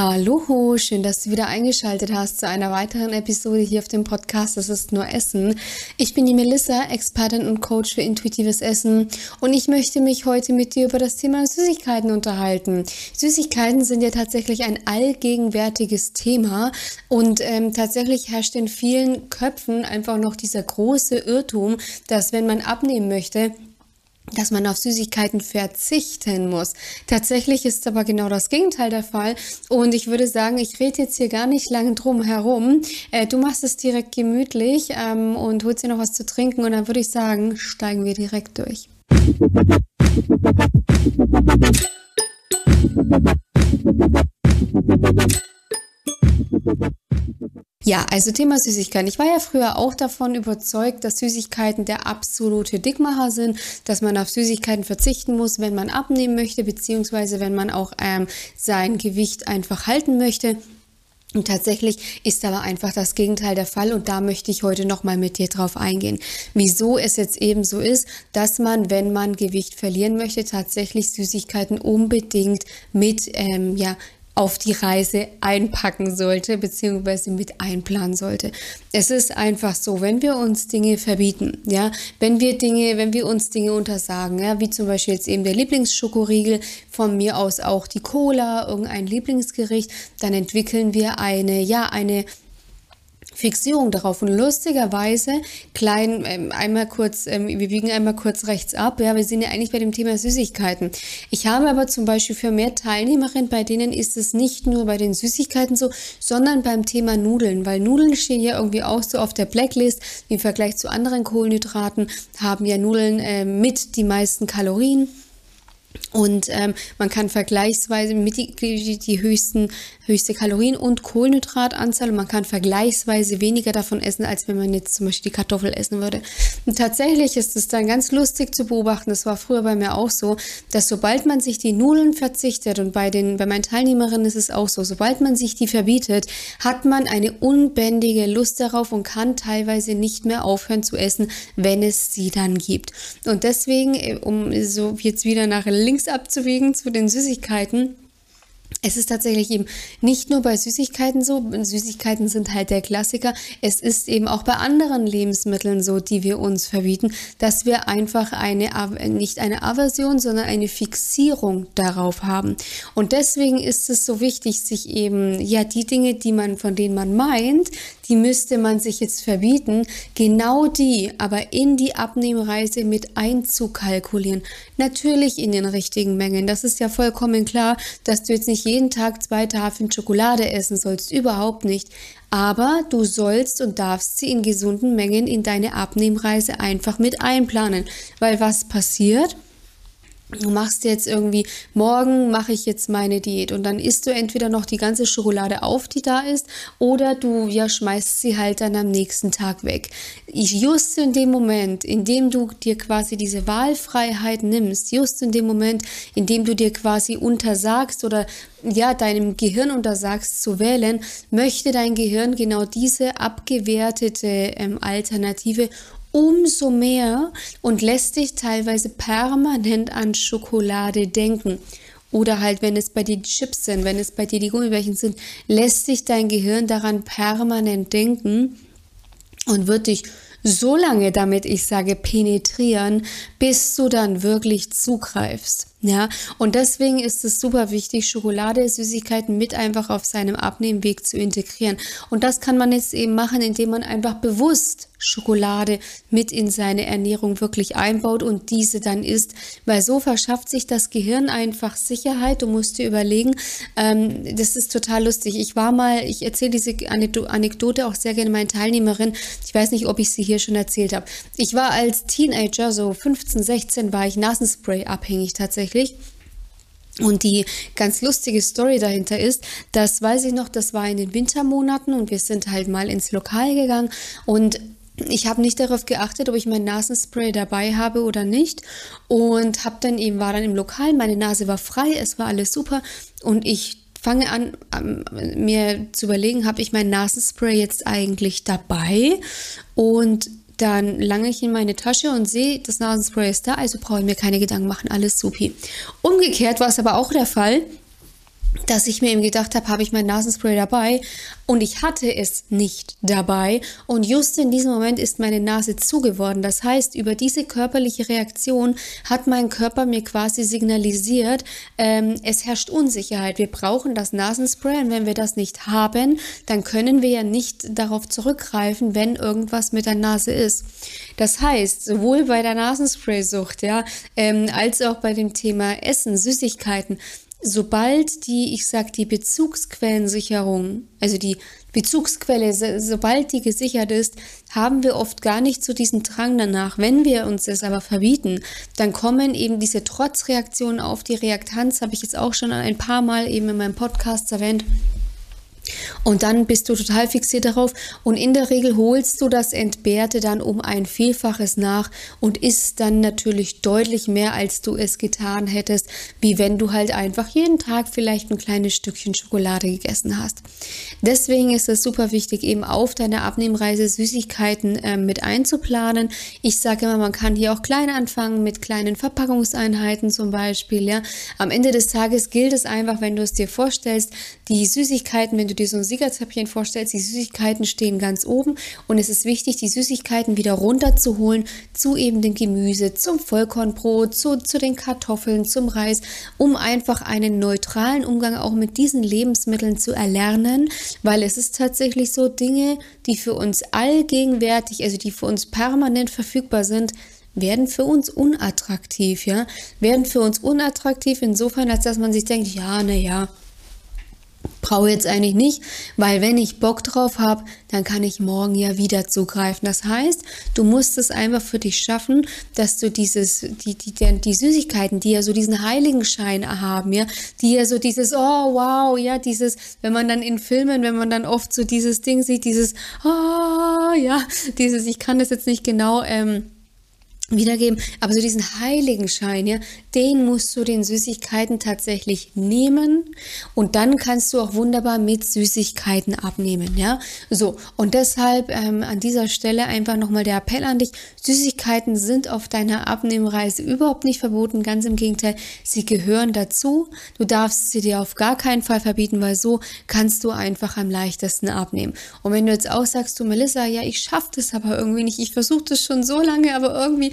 Hallo, schön, dass du wieder eingeschaltet hast zu einer weiteren Episode hier auf dem Podcast Das ist nur Essen. Ich bin die Melissa, Expertin und Coach für intuitives Essen und ich möchte mich heute mit dir über das Thema Süßigkeiten unterhalten. Süßigkeiten sind ja tatsächlich ein allgegenwärtiges Thema und ähm, tatsächlich herrscht in vielen Köpfen einfach noch dieser große Irrtum, dass wenn man abnehmen möchte, dass man auf Süßigkeiten verzichten muss. Tatsächlich ist aber genau das Gegenteil der Fall. Und ich würde sagen, ich rede jetzt hier gar nicht lange drum herum. Äh, du machst es direkt gemütlich ähm, und holst dir noch was zu trinken. Und dann würde ich sagen, steigen wir direkt durch. Ja, also Thema Süßigkeiten. Ich war ja früher auch davon überzeugt, dass Süßigkeiten der absolute Dickmacher sind, dass man auf Süßigkeiten verzichten muss, wenn man abnehmen möchte, beziehungsweise wenn man auch ähm, sein Gewicht einfach halten möchte. Und tatsächlich ist aber einfach das Gegenteil der Fall und da möchte ich heute nochmal mit dir drauf eingehen. Wieso es jetzt eben so ist, dass man, wenn man Gewicht verlieren möchte, tatsächlich Süßigkeiten unbedingt mit ähm, ja, auf die Reise einpacken sollte, beziehungsweise mit einplanen sollte. Es ist einfach so, wenn wir uns Dinge verbieten, ja, wenn wir Dinge, wenn wir uns Dinge untersagen, ja, wie zum Beispiel jetzt eben der Lieblingsschokoriegel, von mir aus auch die Cola, irgendein Lieblingsgericht, dann entwickeln wir eine, ja, eine Fixierung darauf. Und lustigerweise, klein, ähm, einmal kurz, ähm, wir biegen einmal kurz rechts ab. Ja, wir sind ja eigentlich bei dem Thema Süßigkeiten. Ich habe aber zum Beispiel für mehr Teilnehmerinnen, bei denen ist es nicht nur bei den Süßigkeiten so, sondern beim Thema Nudeln, weil Nudeln stehen ja irgendwie auch so auf der Blacklist im Vergleich zu anderen Kohlenhydraten, haben ja Nudeln äh, mit die meisten Kalorien. Und ähm, man kann vergleichsweise mit die, die, höchsten, höchste Kalorien- und Kohlenhydratanzahl und man kann vergleichsweise weniger davon essen, als wenn man jetzt zum Beispiel die Kartoffel essen würde. Und tatsächlich ist es dann ganz lustig zu beobachten, das war früher bei mir auch so, dass sobald man sich die Nudeln verzichtet und bei, den, bei meinen Teilnehmerinnen ist es auch so, sobald man sich die verbietet, hat man eine unbändige Lust darauf und kann teilweise nicht mehr aufhören zu essen, wenn es sie dann gibt. Und deswegen, äh, um so jetzt wieder nach links links abzuwiegen zu den Süßigkeiten. Es ist tatsächlich eben nicht nur bei Süßigkeiten so, Süßigkeiten sind halt der Klassiker, es ist eben auch bei anderen Lebensmitteln so, die wir uns verbieten, dass wir einfach eine, nicht eine Aversion, sondern eine Fixierung darauf haben. Und deswegen ist es so wichtig, sich eben, ja, die Dinge, die man, von denen man meint, die müsste man sich jetzt verbieten, genau die aber in die Abnehmreise mit einzukalkulieren. Natürlich in den richtigen Mengen. Das ist ja vollkommen klar, dass du jetzt nicht jeden Tag zwei Tafeln Schokolade essen sollst, überhaupt nicht. Aber du sollst und darfst sie in gesunden Mengen in deine Abnehmreise einfach mit einplanen. Weil was passiert? Du machst jetzt irgendwie, morgen mache ich jetzt meine Diät und dann isst du entweder noch die ganze Schokolade auf, die da ist, oder du ja schmeißt sie halt dann am nächsten Tag weg. Just in dem Moment, in dem du dir quasi diese Wahlfreiheit nimmst, just in dem Moment, in dem du dir quasi untersagst oder ja, deinem Gehirn untersagst zu wählen, möchte dein Gehirn genau diese abgewertete ähm, Alternative umso mehr und lässt dich teilweise permanent an Schokolade denken. Oder halt, wenn es bei dir die Chips sind, wenn es bei dir die Gummibärchen sind, lässt sich dein Gehirn daran permanent denken und wird dich so lange damit, ich sage, penetrieren, bis du dann wirklich zugreifst. Ja, und deswegen ist es super wichtig, Schokolade, Süßigkeiten mit einfach auf seinem Abnehmweg zu integrieren. Und das kann man jetzt eben machen, indem man einfach bewusst Schokolade mit in seine Ernährung wirklich einbaut und diese dann isst, weil so verschafft sich das Gehirn einfach Sicherheit. Du musst dir überlegen, ähm, das ist total lustig. Ich war mal, ich erzähle diese Anekdote auch sehr gerne meinen Teilnehmerinnen. Ich weiß nicht, ob ich sie hier schon erzählt habe. Ich war als Teenager, so 15, 16, war ich Nasenspray abhängig tatsächlich tatsächlich. Und die ganz lustige Story dahinter ist, das weiß ich noch, das war in den Wintermonaten und wir sind halt mal ins Lokal gegangen und ich habe nicht darauf geachtet, ob ich mein Nasenspray dabei habe oder nicht und habe dann eben war dann im Lokal, meine Nase war frei, es war alles super und ich fange an mir zu überlegen, habe ich mein Nasenspray jetzt eigentlich dabei und dann lange ich in meine Tasche und sehe, das Nasenspray ist da, also brauche ich mir keine Gedanken machen, alles supi. Umgekehrt war es aber auch der Fall, dass ich mir eben gedacht habe, habe ich mein Nasenspray dabei und ich hatte es nicht dabei und just in diesem Moment ist meine Nase zugeworden. Das heißt, über diese körperliche Reaktion hat mein Körper mir quasi signalisiert, ähm, es herrscht Unsicherheit. Wir brauchen das Nasenspray und wenn wir das nicht haben, dann können wir ja nicht darauf zurückgreifen, wenn irgendwas mit der Nase ist. Das heißt, sowohl bei der Nasenspray-Sucht, ja, ähm, als auch bei dem Thema Essen, Süßigkeiten, sobald die, ich sag, die Bezugsquellensicherung, also die Bezugsquelle, so, sobald die gesichert ist, haben wir oft gar nicht so diesen Drang danach. Wenn wir uns das aber verbieten, dann kommen eben diese Trotzreaktionen auf die Reaktanz, habe ich jetzt auch schon ein paar Mal eben in meinem Podcast erwähnt. Und dann bist du total fixiert darauf und in der Regel holst du das Entbehrte dann um ein Vielfaches nach und isst dann natürlich deutlich mehr, als du es getan hättest, wie wenn du halt einfach jeden Tag vielleicht ein kleines Stückchen Schokolade gegessen hast. Deswegen ist es super wichtig, eben auf deiner Abnehmreise Süßigkeiten äh, mit einzuplanen. Ich sage immer, man kann hier auch klein anfangen mit kleinen Verpackungseinheiten zum Beispiel. Ja. Am Ende des Tages gilt es einfach, wenn du es dir vorstellst, die Süßigkeiten, wenn du dir so ein Siegertöpfchen vorstellst, die Süßigkeiten stehen ganz oben und es ist wichtig, die Süßigkeiten wieder runterzuholen zu eben dem Gemüse, zum Vollkornbrot, zu, zu den Kartoffeln, zum Reis, um einfach einen neutralen Umgang auch mit diesen Lebensmitteln zu erlernen, weil es ist tatsächlich so Dinge, die für uns allgegenwärtig, also die für uns permanent verfügbar sind, werden für uns unattraktiv, ja, werden für uns unattraktiv insofern, als dass man sich denkt, ja, na ja, brauche jetzt eigentlich nicht, weil wenn ich Bock drauf habe, dann kann ich morgen ja wieder zugreifen. Das heißt, du musst es einfach für dich schaffen, dass du dieses, die, die, die, Süßigkeiten, die ja so diesen Heiligenschein haben, ja, die ja so dieses, oh wow, ja, dieses, wenn man dann in Filmen, wenn man dann oft so dieses Ding sieht, dieses, oh ja, dieses, ich kann das jetzt nicht genau, ähm, wiedergeben. Aber so diesen Heiligenschein, ja, den musst du den Süßigkeiten tatsächlich nehmen und dann kannst du auch wunderbar mit Süßigkeiten abnehmen, ja. So, und deshalb ähm, an dieser Stelle einfach nochmal der Appell an dich. Süßigkeiten sind auf deiner Abnehmreise überhaupt nicht verboten, ganz im Gegenteil, sie gehören dazu. Du darfst sie dir auf gar keinen Fall verbieten, weil so kannst du einfach am leichtesten abnehmen. Und wenn du jetzt auch sagst, du Melissa, ja, ich schaffe das aber irgendwie nicht, ich versuche das schon so lange, aber irgendwie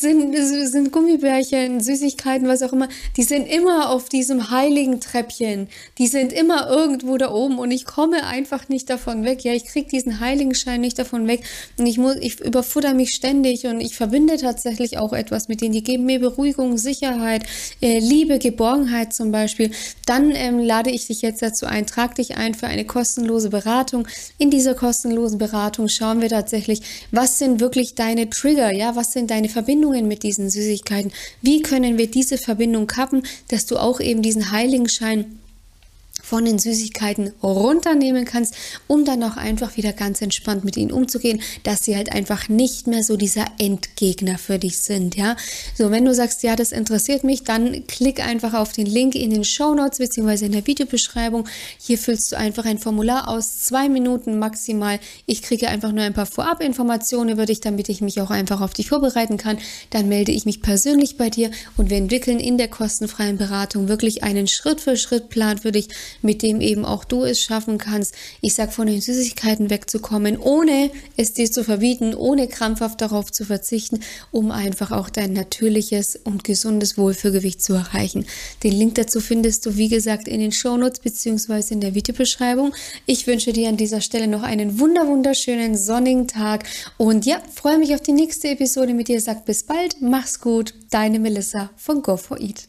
sind, sind Gummibärchen, Süßigkeiten, was auch immer, die sind immer auf diesem heiligen Treppchen. Die sind immer irgendwo da oben und ich komme einfach nicht davon weg. Ja, ich kriege diesen Heiligenschein nicht davon weg und ich muss, ich überfutter mich ständig und ich verbinde tatsächlich auch etwas mit denen. Die geben mir Beruhigung, Sicherheit, äh, Liebe, Geborgenheit zum Beispiel. Dann ähm, lade ich dich jetzt dazu ein, trag dich ein für eine kostenlose Beratung. In dieser kostenlosen Beratung schauen wir tatsächlich, was sind wirklich deine Trigger, ja, was sind deine Verbindungen mit diesen Süßigkeiten? Wie können wir diese Verbindung kappen, dass du auch eben diesen Heiligenschein von den Süßigkeiten runternehmen kannst, um dann auch einfach wieder ganz entspannt mit ihnen umzugehen, dass sie halt einfach nicht mehr so dieser Endgegner für dich sind, ja. So, wenn du sagst, ja, das interessiert mich, dann klick einfach auf den Link in den Show Notes beziehungsweise in der Videobeschreibung. Hier füllst du einfach ein Formular aus, zwei Minuten maximal. Ich kriege einfach nur ein paar Vorabinformationen über dich, damit ich mich auch einfach auf dich vorbereiten kann. Dann melde ich mich persönlich bei dir und wir entwickeln in der kostenfreien Beratung wirklich einen Schritt-für-Schritt-Plan für dich, mit dem eben auch du es schaffen kannst, ich sag von den Süßigkeiten wegzukommen, ohne es dir zu verbieten, ohne krampfhaft darauf zu verzichten, um einfach auch dein natürliches und gesundes Wohlfühlgewicht zu erreichen. Den Link dazu findest du, wie gesagt, in den Shownotes bzw. in der Videobeschreibung. Ich wünsche dir an dieser Stelle noch einen wunder wunderschönen sonnigen Tag und ja, freue mich auf die nächste Episode mit dir. Sag bis bald, mach's gut, deine Melissa von Go for Eat.